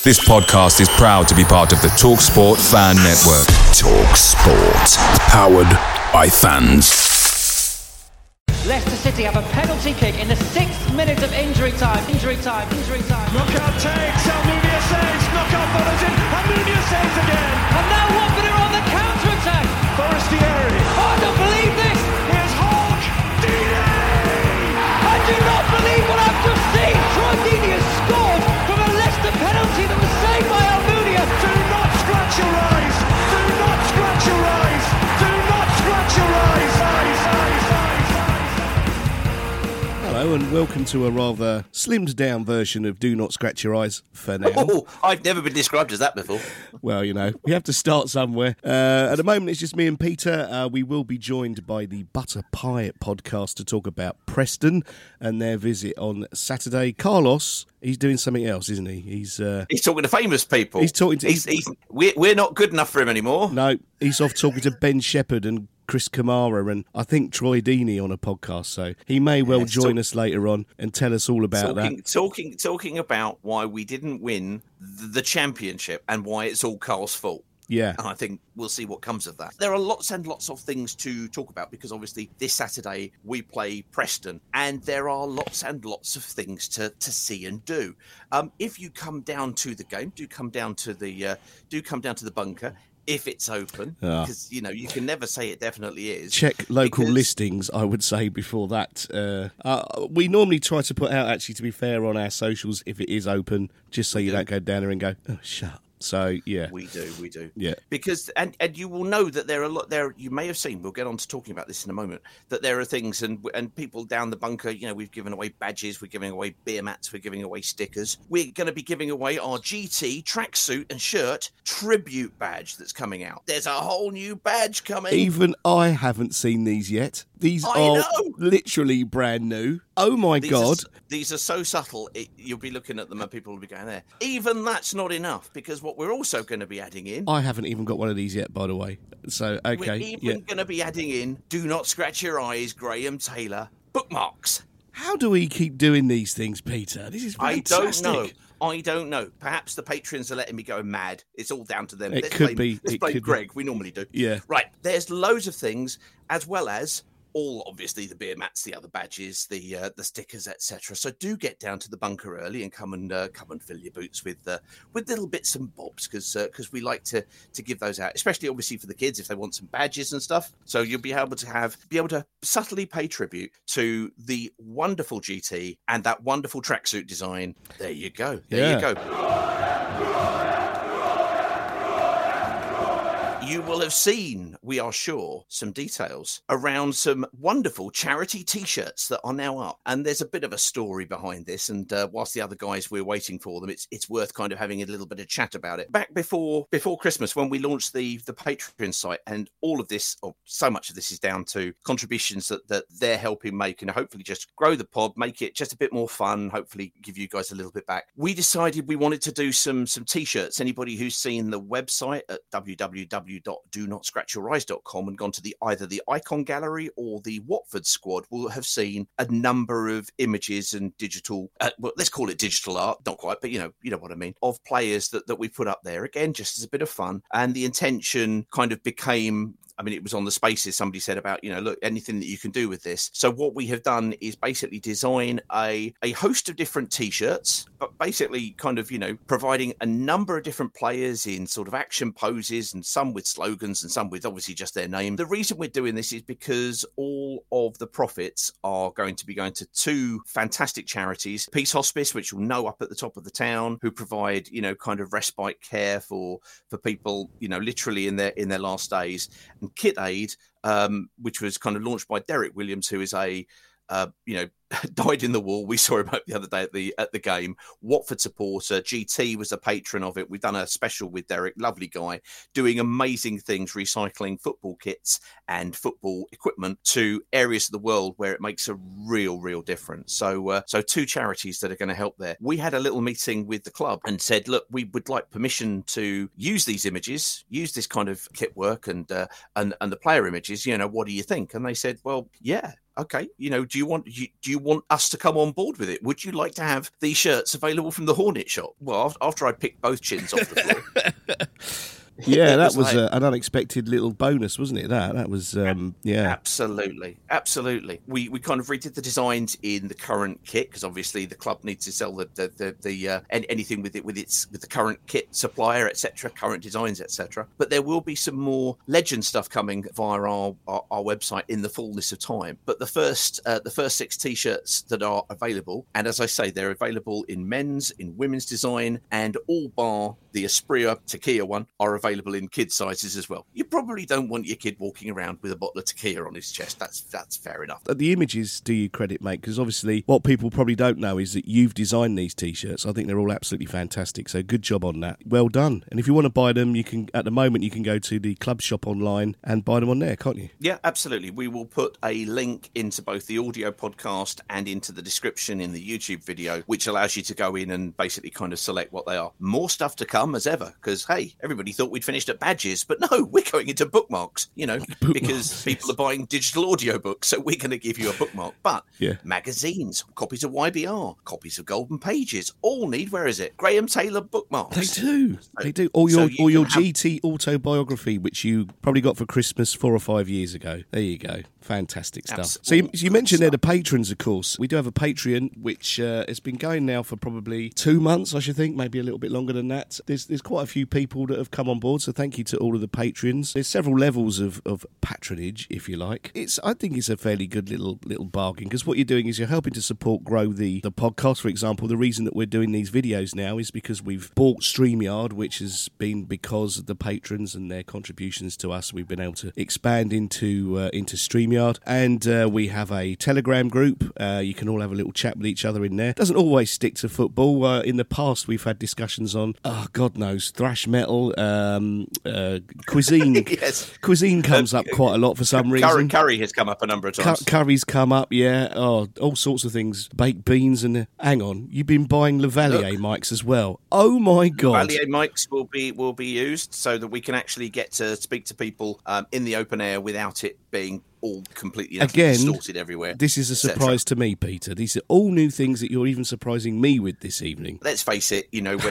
This podcast is proud to be part of the TalkSport Fan Network. TalkSport. Powered by fans. Leicester City have a penalty kick in the sixth minute of injury time. Injury time. Injury time. Knockaert takes. Almunia saves. Knockaert follows in. Almunia saves again. And now Watford are on the counter attack. Forestieri. Oh, I don't believe this. Here's Hogg. Deeney. I do not believe what I've just seen. Troy Deeney Hello and welcome to a rather slimmed down version of Do Not Scratch Your Eyes for now. Oh, I've never been described as that before. Well, you know, we have to start somewhere. Uh, at the moment, it's just me and Peter. Uh, we will be joined by the Butter Pie podcast to talk about Preston and their visit on Saturday. Carlos, he's doing something else, isn't he? He's uh, He's talking to famous people. He's talking to- He's, he's, we're, we're not good enough for him anymore. no, he's off talking to Ben Shepherd and Chris Kamara and I think Troy Deeney on a podcast. So he may well Yes, join talk- us later on and tell us all about Talking, that. talking, talking about why we didn't win the, championship and why it's all Carl's fault. Yeah. And I think we'll see what comes of that. There are lots and lots of things to talk about because obviously this Saturday we play Preston and there are lots and lots of things to, to see and do. Um, if you come down to the game, do come down to the uh, do come down to the bunker if it's open Ah. because you know you can never say it definitely is. check local because- listings i would say before that uh, uh, we normally try to put out actually to be fair on our socials if it is open just so you don't go down there and go oh shut so yeah We do, we do. Yeah. Because and and you will know that there are a lot there. You may have seen. We'll get on to talking about this in a moment. That there are things and and people down the bunker. You know, we've given away badges. We're giving away beer mats. We're giving away stickers. We're going to be giving away our GT tracksuit and shirt tribute badge that's coming out. There's a whole new badge coming. even i haven't seen these yet these I are know. literally brand new oh my These god Are, these are so subtle, it, you'll be looking at them and people will be going there. Even that's not enough because what we're also going to be adding in i haven't even got one of these yet by the way so okay, We're even yeah going to be adding in "Do Not Scratch Your Eyes," Graham Taylor bookmarks. how do we keep doing these things peter this is fantastic. I don't know. I don't know. Perhaps the patrons are letting me go mad. It's all down to them. It let's could blame, be. Let's It blame could be. Greg. We normally do. Yeah. Right. There's loads of things, as well as all obviously the beer mats, the other badges, the uh, the stickers, etc. So do get down to the bunker early and come and uh, come and fill your boots with uh, with little bits and bobs because because we like to to give those out, especially obviously for the kids if they want some badges and stuff. So you'll be able to have be able to subtly pay tribute to the wonderful GT and that wonderful tracksuit design. There you go. There you go. You will have seen, we are sure, some details around some wonderful charity T-shirts that are now up, and there's a bit of a story behind this. And uh, whilst the other guys we're waiting for them, it's it's worth kind of having a little bit of chat about it. Back before before Christmas, when we launched the the Patreon site, and all of this, or so much of this, is down to contributions that that they're helping make, and hopefully just grow the pod, make it just a bit more fun, hopefully give you guys a little bit back. We decided we wanted to do some some T-shirts. Anybody who's seen the website at www.donotscratchyoureyes.com and gone to the either the icon gallery or the Watford squad will have seen a number of images and digital uh, well let's call it digital art not quite but you know you know what I mean of players that that we put up there. Again just as a bit of fun. And the intention kind of became I mean, it was on the spaces. Somebody said about, you know, look, anything that you can do with this. So what we have done is basically design a a host of different t-shirts, but basically kind of, you know, providing a number of different players in sort of action poses and some with slogans and some with obviously just their name. The reason we're doing this is because all of the profits are going to be going to two fantastic charities, Peace Hospice, which you'll know up at the top of the town, who provide, you know, kind of respite care for for people, you know, literally in their in their last days and Kit Aid, um, which was kind of launched by Derek Williams, who is a uh, you know, died in the wall. We saw him the other day at the at the game. Watford supporter. GT was a patron of it. We've done a special with Derek, lovely guy, doing amazing things, recycling football kits and football equipment to areas of the world where it makes a real, real difference. So, uh, so two charities that are going to help there. We had a little meeting with the club and said, look, we would like permission to use these images, use this kind of kit work and uh, and and the player images. You know, what do you think? And they said, well, yeah, okay, you know, do you want do you want us to come on board with it? Would you like to have these shirts available from the Hornet shop? Well, after I picked both chins off the floor, Yeah, that was was like- uh, an unexpected little bonus, wasn't it? That that was um, yeah. Absolutely, absolutely. We we kind of redid the designs in the current kit because obviously the club needs to sell the the the, the uh, an- anything with it with its with the current kit supplier, etc., current designs, etc. But there will be some more legend stuff coming via our, our our website in the fullness of time. But the first uh, the first six t-shirts that are available, and as I say, they're available in men's, in women's design, and all bar the Espria tequila one are available in kid sizes as well. You probably don't want your kid walking around with a bottle of tequila on his chest. That's that's fair enough. The images do you credit, mate? Because obviously, what people probably don't know is that you've designed these t-shirts. I think they're all absolutely fantastic. So good job on that. Well done. And if you want to buy them, you can. At the moment, you can go to the club shop online and buy them on there, can't you? Yeah, absolutely. We will put a link into both the audio podcast and into the description in the YouTube video, which allows you to go in and basically kind of select what they are. More stuff to come as ever, because hey, everybody thought we'd finished at badges, but no, we're going into bookmarks, you know, because people are buying digital audio books, so we're going to give you a bookmark. But Yeah. magazines, copies of YBR, copies of Golden Pages, all need, where is it? Graham Taylor bookmarks. They do. They do. Or so your you or your have- GT autobiography, which you probably got for Christmas four or five years ago. There you go. Fantastic stuff. Abs- So you, all you good mentioned there the patrons, of course. We do have a Patreon, which uh, has been going now for probably two months, I should think, maybe a little bit longer than that. There's there's quite a few people that have come on board, so thank you to all of the patrons. There's several levels of, of patronage, if you like. It's I think it's a fairly good little little bargain because what you're doing is you're helping to support grow the the podcast. For example, the reason that we're doing these videos now is because we've bought Streamyard, which has been because of the patrons and their contributions to us. We've been able to expand into uh, into Streamyard, and uh, we have a Telegram group. Uh, you can all have a little chat with each other in there. Doesn't always stick to football. Uh, in the past, we've had discussions on oh God knows thrash metal, um, uh, cuisine. Yes. Cuisine comes up quite a lot for some reason. curry has come up a number of Cu- times. curries come up, yeah. Oh, all sorts of things. Baked beans and hang on, you've been buying Lavalier mics as well. Oh my god! Lavalier mics will be will be used so that we can actually get to speak to people um, in the open air without it being all completely Again, distorted everywhere. This is a surprise to me, Peter. These are all new things that you're even surprising me with this evening. Let's face it, you know, when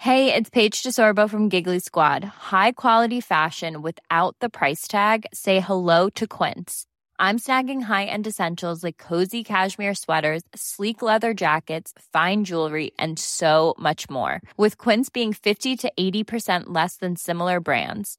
Hey, it's Paige DeSorbo from Giggly Squad. High quality fashion without the price tag. Say hello to Quince. I'm snagging high-end essentials like cozy cashmere sweaters, sleek leather jackets, fine jewelry, and so much more. With Quince being 50 to 80% less than similar brands.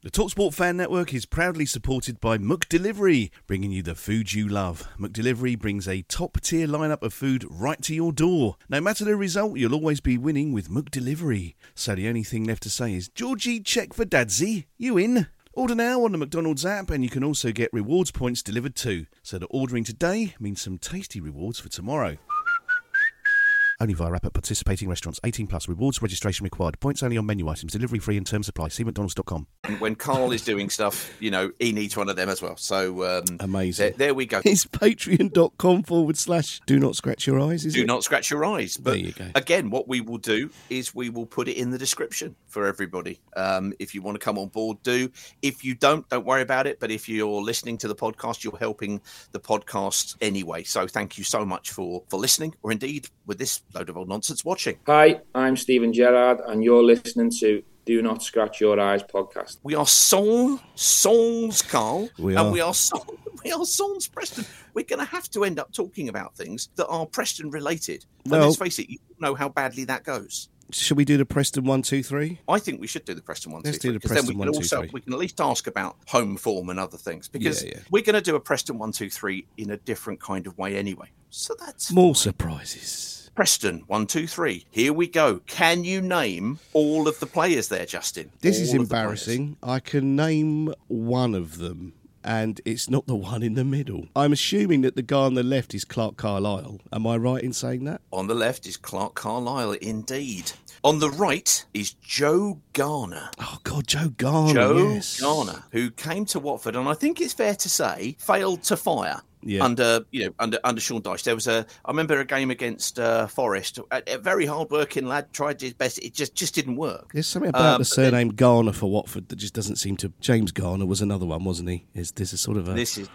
The Talksport Fan Network is proudly supported by McDelivery, bringing you the food you love. McDelivery brings a top tier lineup of food right to your door. No matter the result, you'll always be winning with McDelivery. So the only thing left to say is, Georgie, check for Dadsy. You in? Order now on the McDonald's app, and you can also get rewards points delivered too. So that ordering today means some tasty rewards for tomorrow. Only via app at participating restaurants. 18 plus. Rewards registration required. Points only on menu items. Delivery free and terms apply. See mcdonalds.com. when Carl is doing stuff, you know, he needs one of them as well. So um, Amazing. There, there we go. It's patreon.com forward slash do not scratch your eyes, is Do it? not scratch your eyes. But you again, what we will do is we will put it in the description for everybody. Um, if you want to come on board, do. If you don't, don't worry about it. But if you're listening to the podcast, you're helping the podcast anyway. So thank you so much for for listening, or indeed with this load of old nonsense watching. Hi, I'm Steven Gerrard, and you're listening to Do Not Scratch Your Eyes podcast. We are Son, Sons, Carl, We and are. we are Son, we are Sons Preston. We're going to have to end up talking about things that are Preston related. And Well- let's face it, you know how badly that goes. Should we do the Preston one, two, three? I think we should do the Preston one. Let's two, do the three, 'cause then Preston we one, can two, also three. we can at least ask about home form and other things because Yeah, yeah. we're going to do a Preston one two three in a different kind of way anyway. So that's More surprises. Preston one two three. Here we go. Can you name all of the players there, Justin? This is All players. embarrassing. I can name one of them. and it's not the one in the middle. I'm assuming that the guy on the left is Clarke Carlisle. Am I right in saying that? On the left is Clarke Carlisle, indeed. On the right is Joe Garner. Oh God, Joe Garner. Joe yes. Garner, who came to Watford, and I think it's fair to say failed to fire. Yeah. Under you know under under Sean Dyche, there was a I remember a game against uh, Forest. A, a very hard working lad tried his best. It just just didn't work. There's something about Um, the surname Garner for Watford that just doesn't seem to. James Garner was another one, wasn't he? Is this is sort of a This is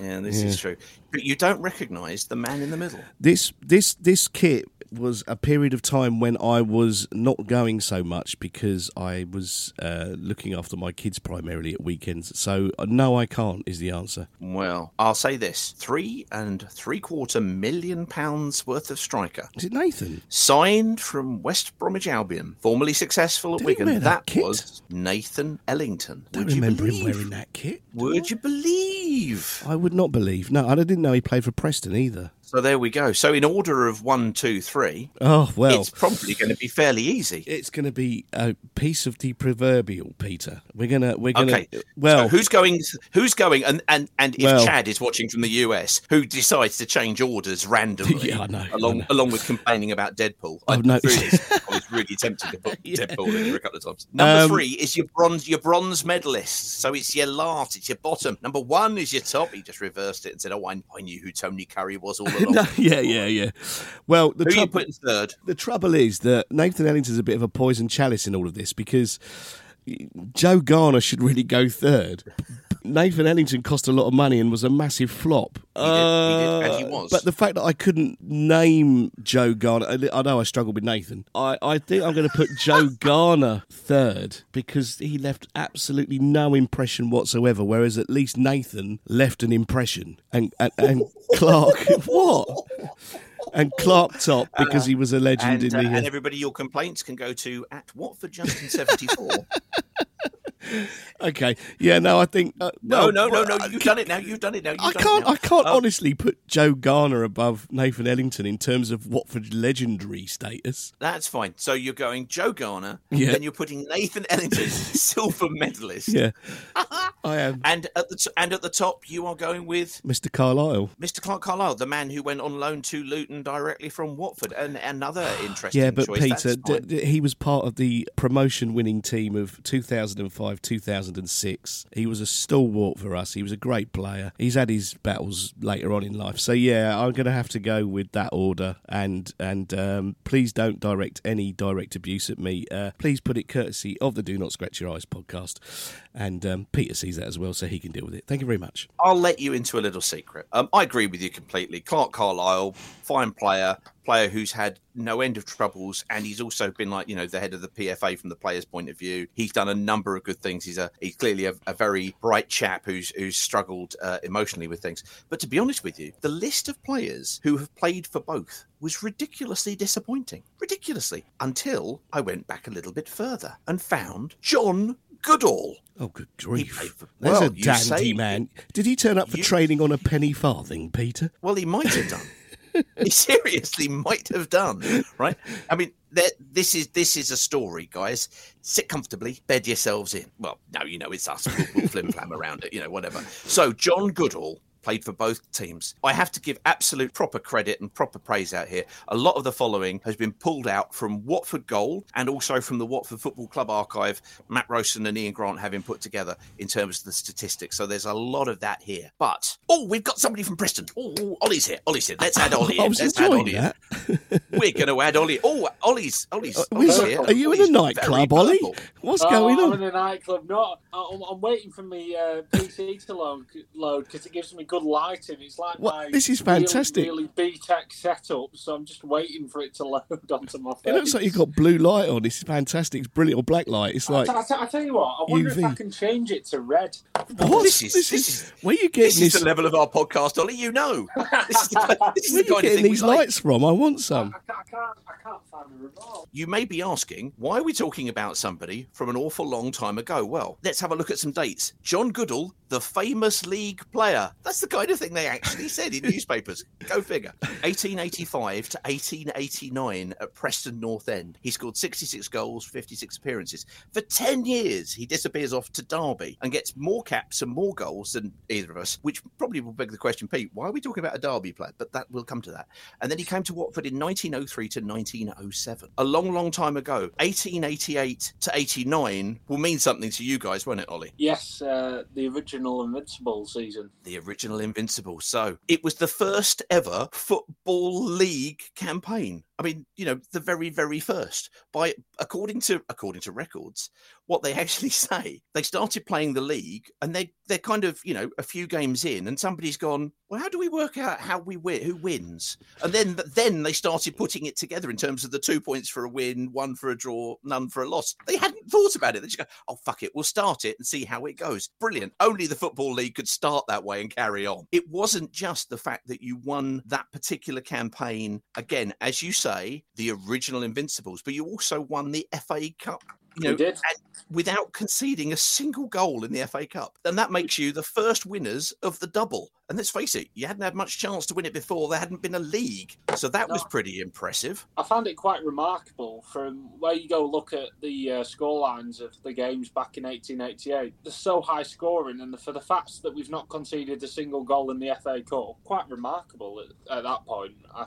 yeah, this Yeah. is true. But you don't recognise the man in the middle. this this this kit was a period of time when I was not going so much because I was uh, looking after my kids primarily at weekends. So uh, no, I can't is the answer. Well, I'll say this: three and three quarter million pounds worth of striker. Is it Nathan? Signed from West Bromwich Albion, formerly successful at Did Wigan. that That, kit? was Nathan Ellington. Don't Would you remember him wearing that kit. Would you believe? I would not believe. No, I didn't know he played for Preston either. So there we go. So in order of one, two, three. Oh well, it's probably going to be fairly easy. it's going to be a piece of the proverbial, Peter. We're gonna we're gonna Okay. well. so who's going? Who's going? And and and if Well- Chad is watching from the US, who decides to change orders randomly, Yeah, I know, I along know. along with complaining about Deadpool. Oh, I, no. really, I was really tempted to put Yeah. Deadpool in here a couple of times. Number Um, three is your bronze, your bronze medalist. So it's your last, it's your bottom. Number one is your top. He just reversed it and said, "Oh, I, I knew who Tony Curry was all along." No, yeah, yeah, yeah. Well, the Who trouble, third? the trouble is that Nathan Ellington's a bit of a poison chalice in all of this because Joe Garner should really go third. Nathan Ellington cost a lot of money and was a massive flop. He did, he did, and he Uh, was. But the fact that I couldn't name Joe Garner, I- know I struggled with Nathan. I, I think I'm going to put Joe Garner third because he left absolutely no impression whatsoever, whereas at least Nathan left an impression. And, and, and Clarke, what? And Clarke top because he was a legend And, in uh, the. and everybody, your complaints can go to at Watford Justin seventy four. Okay, yeah, no, I think uh, No, well, no, no, no. uh, You've done it now. You've done it now. You've I can't. I can't Oh, honestly put Joe Garner above Nathan Ellington in terms of Watford legendary status. That's fine. So you're going Joe Garner, Yeah. then you're putting Nathan Ellington, silver medalist, Yeah, I am and at the t- and at the top you are going with Mr. Carlisle. Mr. Clarke Carlisle, the man who went on loan to Luton directly from Watford, and another interesting Yeah, but choice. Peter, d- d- he was part of the promotion-winning team of 2005, 2006. He was a stalwart for us. He was a great player. He's had his battles later on in life. So yeah, I'm going to have to go with that order. And and um, please don't direct any direct abuse at me. Uh, please put it courtesy of the Do Not Scratch Your Eyes podcast. And um, Peter sees that as well, so he can deal with it. Thank you very much. I'll let you into a little secret. Um, I agree with you completely. Clarke Carlisle, fine player, player who's had no end of troubles, and he's also been like you know the head of the PFA from the players' point of view. He's done a number of good things. He's a he's clearly a, a very bright chap who's who's struggled uh, emotionally with things. But to be honest with you, the list of players who have played for both was ridiculously disappointing. Ridiculously until I went back a little bit further and found John Goodall. Oh, good grief. for- There's Well, a you dandy say- man. Did he turn up for You- training on a penny farthing, Peter? Well, he might have done. he seriously might have done, right? I mean, there- this is this is a story, guys. Sit comfortably, bed yourselves in. Well, now you know it's us. We'll, we'll flim flam around it, you know, whatever. So, John Goodall played for both teams. I have to give absolute proper credit and proper praise out here. A lot of the following has been pulled out from Watford Gold and also from the Watford Football Club archive. Matt Rosen and Ian Grant having put together in terms of the statistics. So there's a lot of that here. But oh, we've got somebody from Preston. Oh, Ollie's here. Ollie's here. Let's add Ollie. I in. was Let's add enjoying Ollie in. We're going to add Ollie. Oh, Ollie's Ollie's. Uh, Ollie's are- here. are you in a nightclub, Ollie? What's Oh, going I'm on? in a nightclub. No, I'm, I'm waiting for my uh, PC to load load because it gives me good lighting. It's like What? my This is fantastic. Really, B-Tech setup. So I'm just waiting for it to load onto my It looks like you've got blue light on. This is fantastic. It's brilliant. Or black light. It's like I, t- I tell you what, I wonder if I can change it to red. what? This is- this is- where are you This getting is this? the level of our podcast, Ollie. You know, this is the, this is Where are the you kind of getting thing we these like. lights from? I want I, some. ca- I can't. I can't find a remote. You may be asking, why are we talking about somebody from an awful long time ago? Well, let's have a look at some dates. John Goodall, the famous league player. That's the kind of thing they actually said in newspapers. Go figure. 1885 to 1889 at Preston North End. He scored 66 goals, 56 appearances. For 10 years, he disappears off to Derby and gets more caps and more goals than either of us, which probably will beg the question, Pete, why are we talking about a Derby player? But that will come to that. And then he came to Watford in 1903 to 1907. A long, long time ago. 1888 to 89 will mean something to you guys, won't it, Ollie? Yes, uh, the original Invincible season. The original Invincible. So it was the first ever Football League campaign. I mean, you know, the very, very first. By according to according to records, what they actually say, they started playing the league, and they they're kind of you know a few games in, and somebody's gone. Well, how do we work out how we win? Who wins? And then then they started putting it together in terms of the two points for a win, one for a draw, none for a loss. They hadn't thought about it. They just go, oh fuck it, we'll start it and see how it goes. Brilliant. Only the football league could start that way and carry on. It wasn't just the fact that you won that particular campaign again, as you say, the original Invincibles, but you also won the FA Cup. You know, did. without conceding a single goal in the FA Cup. And that makes you the first winners of the double. And let's face it, you hadn't had much chance to win it before. There hadn't been a league. So that was pretty impressive. I found it quite remarkable from where you go look at the uh, scorelines of the games back in 1888. They're so high scoring, and for the fact that we've not conceded a single goal in the FA Cup, quite remarkable at, at that point. I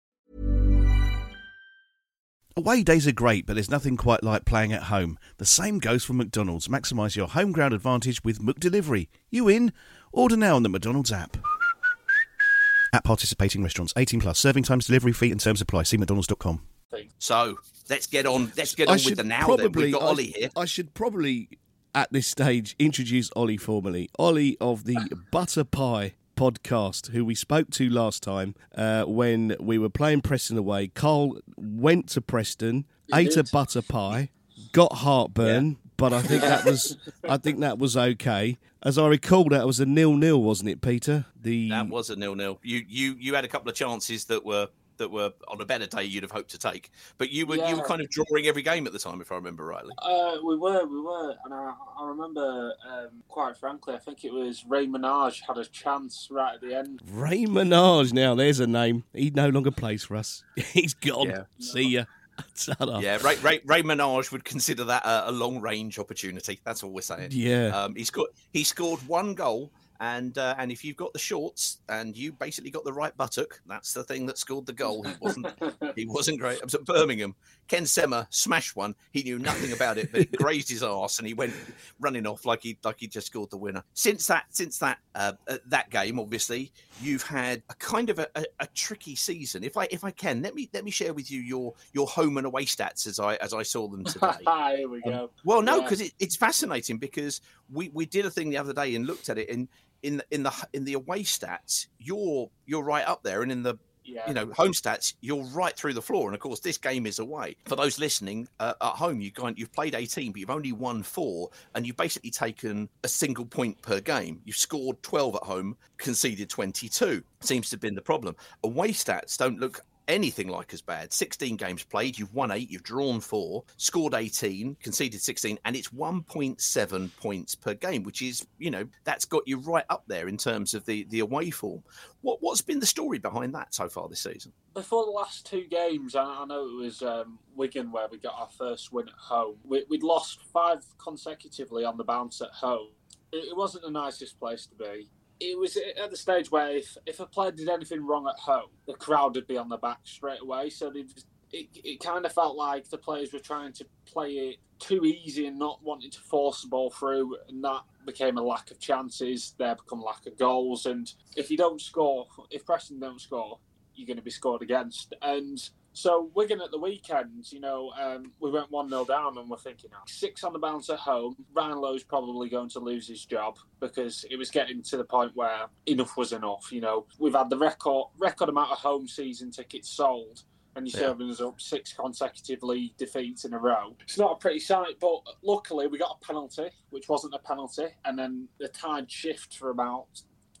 Away days are great, but there's nothing quite like playing at home. The same goes for McDonald's. Maximise your home ground advantage with McDelivery. You in? Order now on the McDonald's app. At participating restaurants, 18 plus. Serving times, delivery fee, and terms apply. See McDonald's.com. So let's get on. Let's get I on with the now. Then we've got I- Ollie here. I should probably, at this stage, introduce Ollie formally. Ollie of the Butter Pie podcast, who we spoke to last time uh, when we were playing Preston away. Carl went to Preston, ate a butter pie, got heartburn. But I think that was, I think that was okay. As I recall, that was a nil-nil, wasn't it, Peter? The That was a nil-nil. You you you had a couple of chances that were that were on a better day you'd have hoped to take, but you were you were kind of drawing every game at the time, if I remember rightly. Uh, we were, we were, and I, I remember, um, quite frankly, I think it was Rey Manaj had a chance right at the end. Rey Manaj. Now, there's a name. He no longer plays for us. He's gone. Yeah. See ya. Ta-da. Yeah, Ray, Ray, Rey Manaj would consider that a, a long range opportunity. That's all we're saying. Yeah. Um, he scored. He scored one goal, and uh, and if you've got the shorts and you basically got the right buttock, that's the thing that scored the goal. He wasn't. he wasn't great. I was at Birmingham. Ken Sema smashed one. He knew nothing about it, but it grazed his arse, and he went running off like he like he just scored the winner. Since that since that uh, uh, that game, obviously, you've had a kind of a, a, a tricky season. If I if I can, let me let me share with you your your home and away stats as I as I saw them today. Here we go. Well, no, Yeah. because it, it's fascinating because we, we did a thing the other day and looked at it in in the- in the in the away stats. You're you're right up there, and in the Yeah. you know home stats, you're right through the floor. And of course, this game is away. For those listening uh, at home, you kind you've played 18, but you've only won four, and you've basically taken a single point per game. You've scored 12 at home, conceded 22. Seems to have been the problem. Away stats don't look anything like as bad. 16 games played, you've won eight, you've drawn four, scored 18, conceded 16, and it's 1.7 points per game, which is, you know, that's got you right up there in terms of the, the away form. What, what's been the story behind that so far this season? Before the last two games, I, know it was um, Wigan where we got our first win at home. We, we'd lost five consecutively on the bounce at home. It wasn't the nicest place to be. It was at the stage where if, if a player did anything wrong at home, the crowd would be on the back straight away. So they just, it, it kind of felt like the players were trying to play it too easy and not wanting to force the ball through, and that became a lack of chances. There become lack of goals, and if you don't score, if Preston don't score, you're going to be scored against. And So Wigan at the weekend, you know, um, we went one 0 down, and we're thinking oh, six on the bounce at home. Ryan Lowe's probably going to lose his job because it was getting to the point where enough was enough. You know, we've had the record record amount of home season tickets sold. And you're Yeah. serving us up six consecutive league defeats in a row. It's not a pretty sight, but luckily we got a penalty, which wasn't a penalty, and then the tide shift for about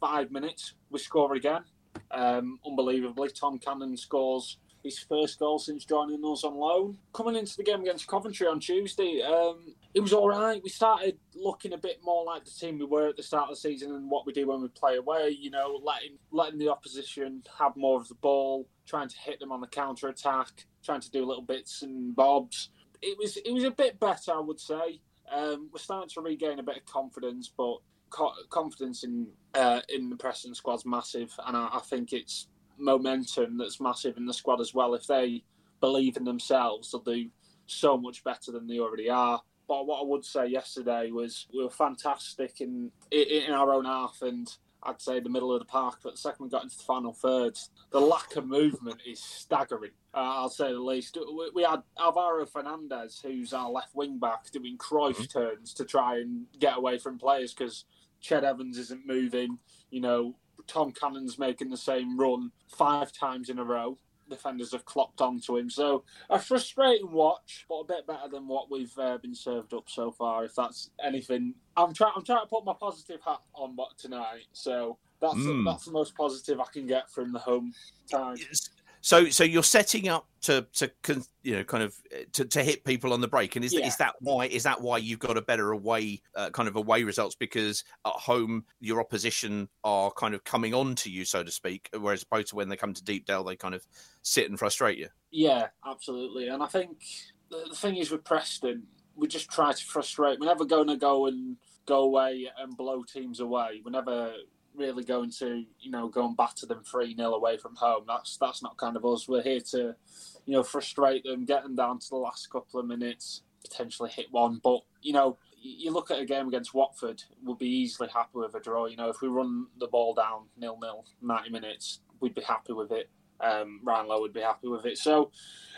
five minutes. We score again. Um, unbelievably, Tom Cannon scores his first goal since joining us on loan. Coming into the game against Coventry on Tuesday, um, it was all right. We started looking a bit more like the team we were at the start of the season and what we do when we play away. You know, letting letting the opposition have more of the ball, trying to hit them on the counter attack, trying to do little bits and bobs. It was it was a bit better, I would say. Um, we're starting to regain a bit of confidence, but co- confidence in uh, in the Preston squad's massive, and I, I think it's momentum that's massive in the squad as well. If they believe in themselves, they'll do so much better than they already are. But what I would say yesterday was we were fantastic in in our own half, and I'd say the middle of the park. But the second we got into the final third, the lack of movement is staggering. Uh, I'll say the least. We, we had Alvaro Fernandez, who's our left wing back, doing Cruyff turns to try and get away from players because Ched Evans isn't moving. You know, Tom Cannon's making the same run five times in a row. Defenders have clocked onto him. So a frustrating watch, but a bit better than what we've uh, been served up so far. If that's anything, I'm trying. I'm trying to put my positive hat on but tonight. So that's Mm. that's the most positive I can get from the home time. So, so you're setting up to to con- you know kind of uh, to, to hit people on the break, and is Yeah. is that why is that why you've got a better away uh, kind of away results because at home your opposition are kind of coming on to you, so to speak, whereas opposed to when they come to Deepdale they kind of sit and frustrate you. Yeah, absolutely. And I think the, the thing is with Preston, we just try to frustrate. We're never going to go and go away and blow teams away. We're never really going to, you know, go and batter them 3 0 away from home. That's that's not kind of us. We're here to, you know, frustrate them, get them down to the last couple of minutes, potentially hit one. But, you know, you look at a game against Watford, we'll be easily happy with a draw. You know, if we run the ball down nil nil, 90 minutes, we'd be happy with it um, Ryan Lowe would be happy with it. So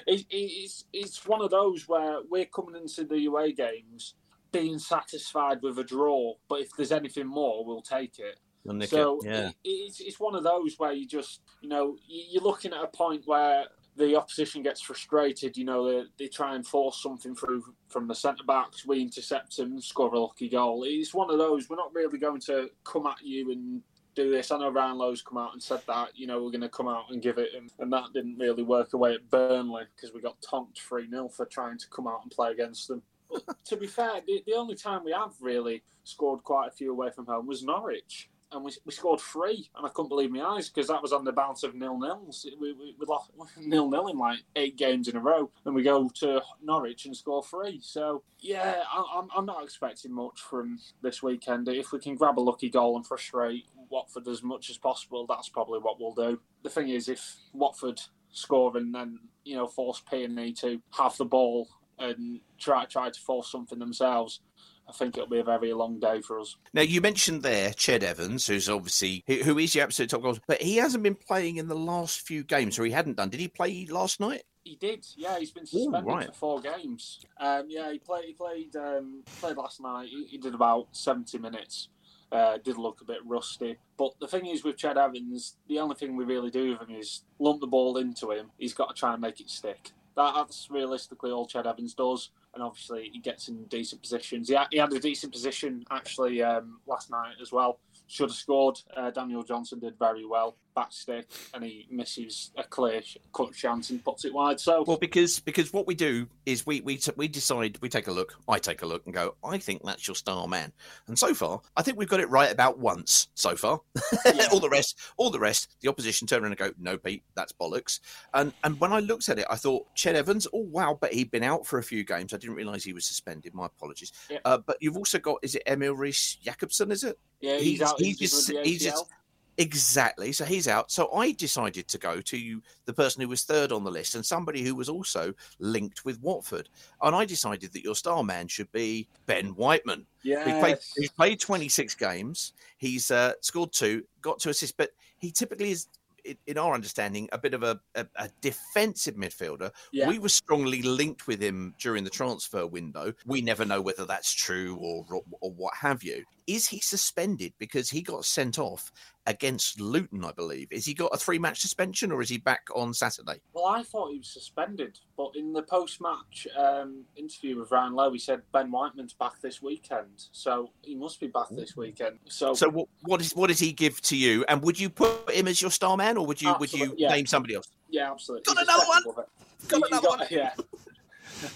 it, it, it's it's one of those where we're coming into the away games being satisfied with a draw, but if there's anything more, we'll take it. So it. Yeah. it- it's it's one of those where you just you know you- you're looking at a point where the opposition gets frustrated. You know they, they try and force something through from the centre backs. We intercept them, score a lucky goal. It's one of those. We're not really going to come at you and do this. I know Ryan Lowe's come out and said that, you know, we're going to come out and give it, and, and that didn't really work away at Burnley because we got tonked 3 0 for trying to come out and play against them. But to be fair, the, the only time we have really scored quite a few away from home was Norwich. And we, we scored three, and I couldn't believe my eyes because that was on the bounce of nil nils. We, we, we lost nil nil in like eight games in a row, and we go to Norwich and score three. So yeah, I, I'm, I'm not expecting much from this weekend. If we can grab a lucky goal and frustrate Watford as much as possible, that's probably what we'll do. The thing is, if Watford score and then you know force P and E to have the ball and try try to force something themselves, I think it'll be a very long day for us. Now you mentioned there Ched Evans, who's obviously who is the absolute top goal, but he hasn't been playing in the last few games, or he hadn't done. Did he play last night? He did, yeah. He's been suspended right. for four games. Um, yeah, he played. He played. Um, played last night. He, he did about seventy minutes. Uh, did look a bit rusty, but the thing is with Ched Evans, the only thing we really do with him is lump the ball into him. He's got to try and make it stick. That, that's realistically all Ched Evans does, and obviously he gets in decent positions. He he had a decent position actually um, last night as well. Should have scored. Uh, Daniel Johnson did very well, back stick, and he misses a clear cut chance and puts it wide. So Well, because because what we do is we we t- we decide we take a look. I take a look and go. I think that's your star man. And so far, I think we've got it right about once. So far, all the rest, all the rest, the opposition turn around and go, "No, Pete, that's bollocks." And and when I looked at it, I thought Ched Evans. Oh wow, but he'd been out for a few games. I didn't realise he was suspended. My apologies. Yeah. Uh, but you've also got is it Emil Riis Jakobsen? Is it? Yeah, he's out He's injured just, he's just. Exactly. So he's out. So I decided to go to the person who was third on the list and somebody who was also linked with Watford. And I decided that your star man should be Ben Whiteman. He's played, he's played 26 games. He's uh, scored two, got two assists, but he typically is. In, our understanding, a bit of a, a, a defensive midfielder. Yeah. We were strongly linked with him during the transfer window. We never know whether that's true or or what have you. Is he suspended because he got sent off against Luton? I believe. Is he got a three match suspension or is he back on Saturday? Well, I thought he was suspended, but in the post-match um, interview with Ryan Lowe, he said Ben Whiteman's back this weekend, so he must be back this weekend. So, So what, what is what does he give to you? And would you put him as your star man or would you would you yeah. name somebody else? yeah, absolutely. Got He's another one? Got He- he's another got- Yeah.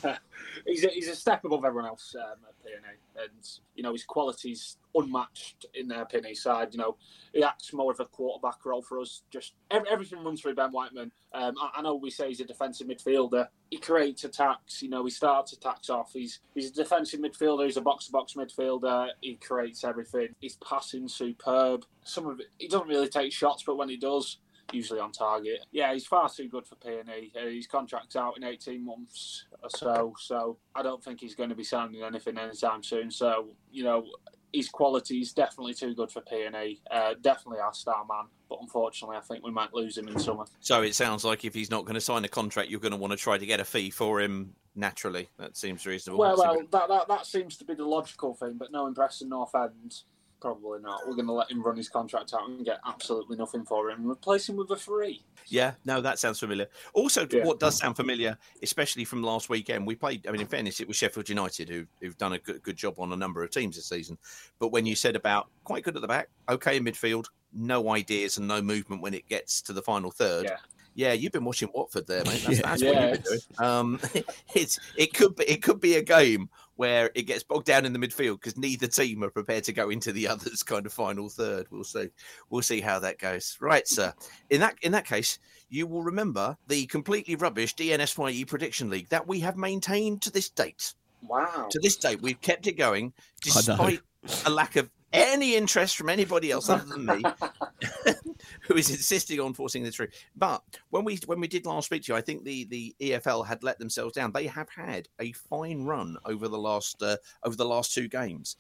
he's a, he's a step above everyone else um, at PNE, and you know his qualities unmatched in their PNE side. You know he acts more of a quarterback role for us. Just ev- everything runs through Ben Whiteman. Um, I, I know we say he's a defensive midfielder. He creates attacks. You know he starts attacks off. He's he's a defensive midfielder. He's a box to box midfielder. He creates everything. His passing superb. Some of it he doesn't really take shots, but when he does, usually on target. Yeah, he's far too good for P&E. Uh, His contract's out in 18 months or so, so I don't think he's going to be signing anything anytime soon. So, you know, his quality is definitely too good for P&E. Uh, definitely our star man, but unfortunately, I think we might lose him in summer. So it sounds like if he's not going to sign a contract, you're going to want to try to get a fee for him naturally. That seems reasonable. Well, well, that, that, that seems to be the logical thing, but knowing Preston North End, probably not. We're going to let him run his contract out and get absolutely nothing for him and replace him with a free. Yeah, no, that sounds familiar. Also, Yeah. what does sound familiar, especially from last weekend, we played. I mean, in fairness, it was Sheffield United who, who've done a good, good job on a number of teams this season. But when you said about quite good at the back, okay in midfield, no ideas and no movement when it gets to the final third. Yeah. Yeah, you've been watching Watford there, mate. That's, Yeah. that's what you've been doing. Um, it's it could be it could be a game where it gets bogged down in the midfield because neither team are prepared to go into the other's kind of final third. We'll see. We'll see how that goes. Right, sir. In that in that case, you will remember the completely rubbish DNSYE prediction league that we have maintained to this date. Wow. To this date, we've kept it going despite a lack of any interest from anybody else other than me, who is insisting on forcing this through. But when we when we did last speak to you, I think the the EFL had let themselves down. They have had a fine run over the last uh, over the last two games.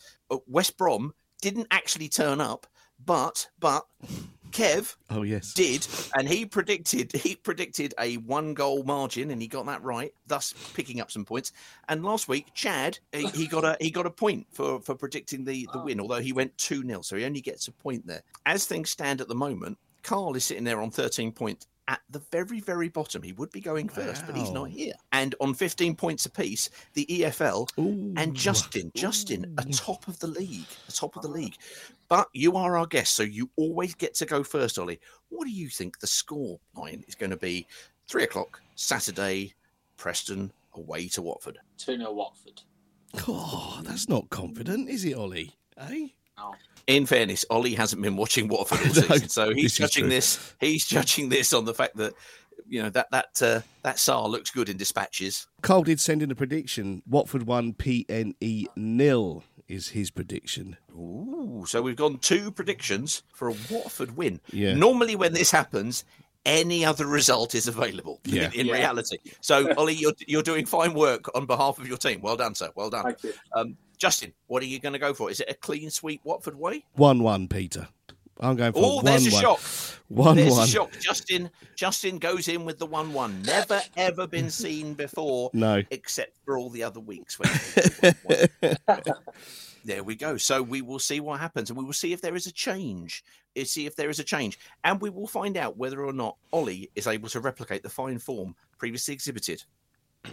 West Brom didn't actually turn up, but but Kev Oh yes. did, and he predicted he predicted a one goal margin, and he got that right, thus picking up some points. And last week, Chad he, he got a he got a point for for predicting the the win, although he went two 0 so he only gets a point there. As things stand at the moment, Carl is sitting there on thirteen points. At the very, very bottom, he would be going first, but he's not here. And on 15 points apiece, the EFL Ooh. and Justin, Justin, atop of the league, atop of the league. But you are our guest, so you always get to go first, Ollie. What do you think the score line is going to be? Three o'clock Saturday, Preston away to Watford. 2 0 Watford. Oh, that's not confident, is it, Ollie? Eh? No. In fairness, Ollie hasn't been watching Watford all No, so he's judging true. this. He's judging this on the fact that you know that that uh, that SAR looks good in dispatches. Carl did send in a prediction. Watford one, PNE nil is his prediction. Ooh, so we've gone two predictions for a Watford win. Yeah. Normally, when this happens, any other result is available in- Yeah. in, Yeah. reality. So, Ollie, you're, you're doing fine work on behalf of your team. Well done, sir. Well done. Thank you. Um, Justin, what are you going to go for? Is it a clean sweep Watford way? One one, Peter. I'm going for Oh, one there's a one. shock. One There's one. a shock. Justin Justin goes in with the one-one. Never ever been seen before. No. except for all the other weeks. When there we go. So we will see what happens, and we will see if there is a change. Uh, See if there is a change, and we will find out whether or not Ollie is able to replicate the fine form previously exhibited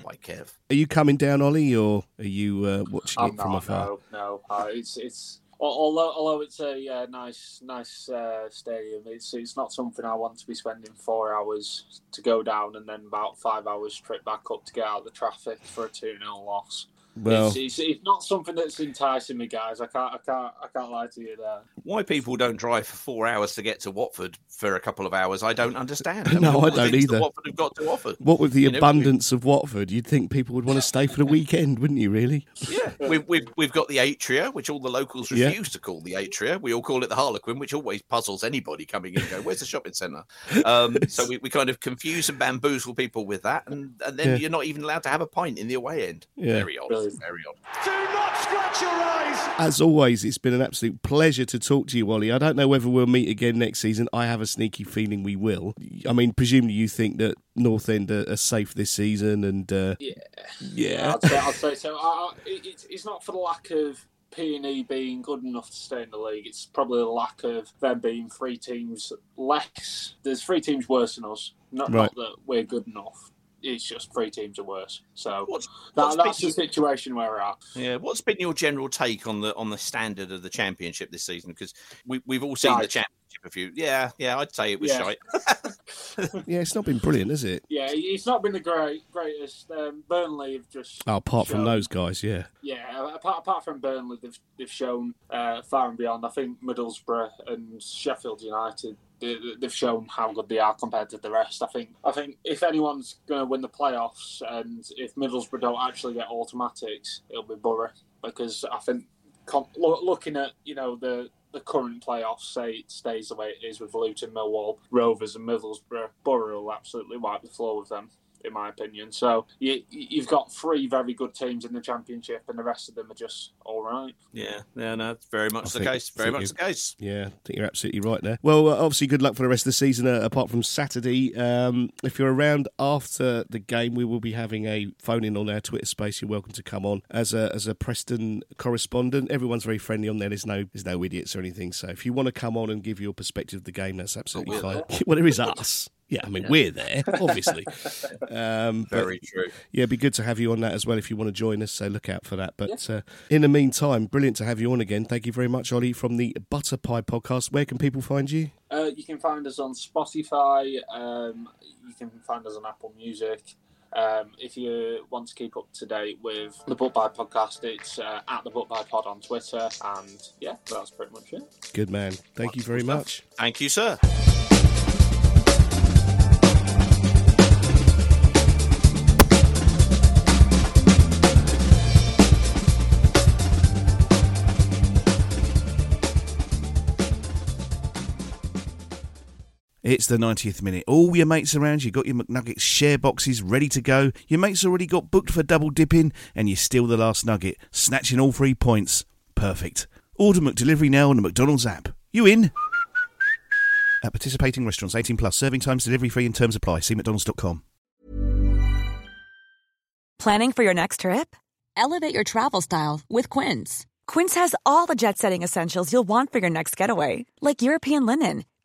by Kev. Are you coming down, Ollie, or are you uh, watching I'm it from not, afar? no, no. Uh, it's it's although although it's a uh, nice nice uh, stadium, it's it's not something I want to be spending four hours to go down and then about five hours trip back up to get out of the traffic for a two 0 loss. Well, it's, it's, it's not something that's enticing me, guys. I can't I can't I can't lie to you there. Why people don't drive for four hours to get to Watford for a couple of hours, I don't understand. No, all I don't either. Watford have got to offer. what with the You know, we- abundance of Watford, you'd think people would want to stay for the weekend, wouldn't you? Really? Yeah, we've, we've we've got the Atria, which all the locals Yeah. refuse to call the Atria. We all call it the Harlequin, which always puzzles anybody coming in. and Go, where's the shopping centre? Um, so we, we kind of confuse and bamboozle people with that, and, and then Yeah. you're not even allowed to have a pint in the away end. Yeah. Very odd. Brilliant. Very, very odd. Do not scratch your eyes. As always, it's been an absolute pleasure to talk to you, Wally. I don't know whether we'll meet again next season. I have a sneaky feeling we will. I mean, presumably you think that North End are, are safe this season, and uh, yeah, yeah. I'd say, I'd say so. I, I, it, it's- it's not for the lack of P and E being good enough to stay in the league. It's probably the lack of them being three teams less. There's three teams worse than us. Not, Right. not that we're good enough. It's just three teams are worse. So What's- that, what's that's the been- situation where we're at. Yeah, what's been your general take on the on the standard of the championship this season? Because we we've all seen the championship a few. Yeah, yeah, I'd say it was Yeah. shite. yeah, it's not been brilliant, is it? Yeah, it's not been the great greatest. Um, Burnley have just Oh, apart from those guys, yeah. Yeah, apart, apart from Burnley, they've, they've shown uh, far and beyond. I think Middlesbrough and Sheffield United, they, they've shown how good they are compared to the rest. I think I think if anyone's going to win the playoffs, and if Middlesbrough don't actually get automatics, it'll be Borough because I think looking at you know the the current playoffs, say it stays the way it is with Luton, Millwall, Rovers, and Middlesbrough, Borough will absolutely wipe the floor with them in my opinion. So you, you've got three very good teams in the championship, and the rest of them are just all right. Yeah, yeah, no, it's very much I the think- case. Very much the case. Yeah, I think you're absolutely right there. Well, uh, obviously, good luck for the rest of the season, uh, apart from Saturday. Um, if you're around after the game, we will be having a phone in on our Twitter space. You're welcome to come on as a as a Preston correspondent. Everyone's very friendly on there. There's no there's no idiots or anything. So if you want to come on and give your perspective of the game, that's absolutely we're fine. well, there is us. Yeah, I mean, we're there, obviously. Um, but- Very true. yeah, it'd be good to have you on that as well if you want to join us. So look out for that. But uh, in the meantime, brilliant to have you on again. Thank you very much, Ollie, from the Butter Pie podcast. Where can people find you? Uh, you can find us on Spotify. Um, you can find us on Apple Music. Um, if you want to keep up to date with the Butter Pie Podcast, it's uh, at the Butter Pie Pod on Twitter. And yeah, that's pretty much it. Good man. Thank you very much. Thank you, sir. It's the 90th minute. All your mates around, you got your McNuggets share boxes ready to go. Your mates already got booked for double dipping, and you steal the last nugget, snatching all three points. Perfect. Order McDelivery now on the McDonald's app. You in? At participating restaurants, 18 plus, serving times, delivery free, and terms apply. See McDonald's.com. Planning for your next trip? Elevate your travel style with Quince. Quince has all the jet setting essentials you'll want for your next getaway, like European linen,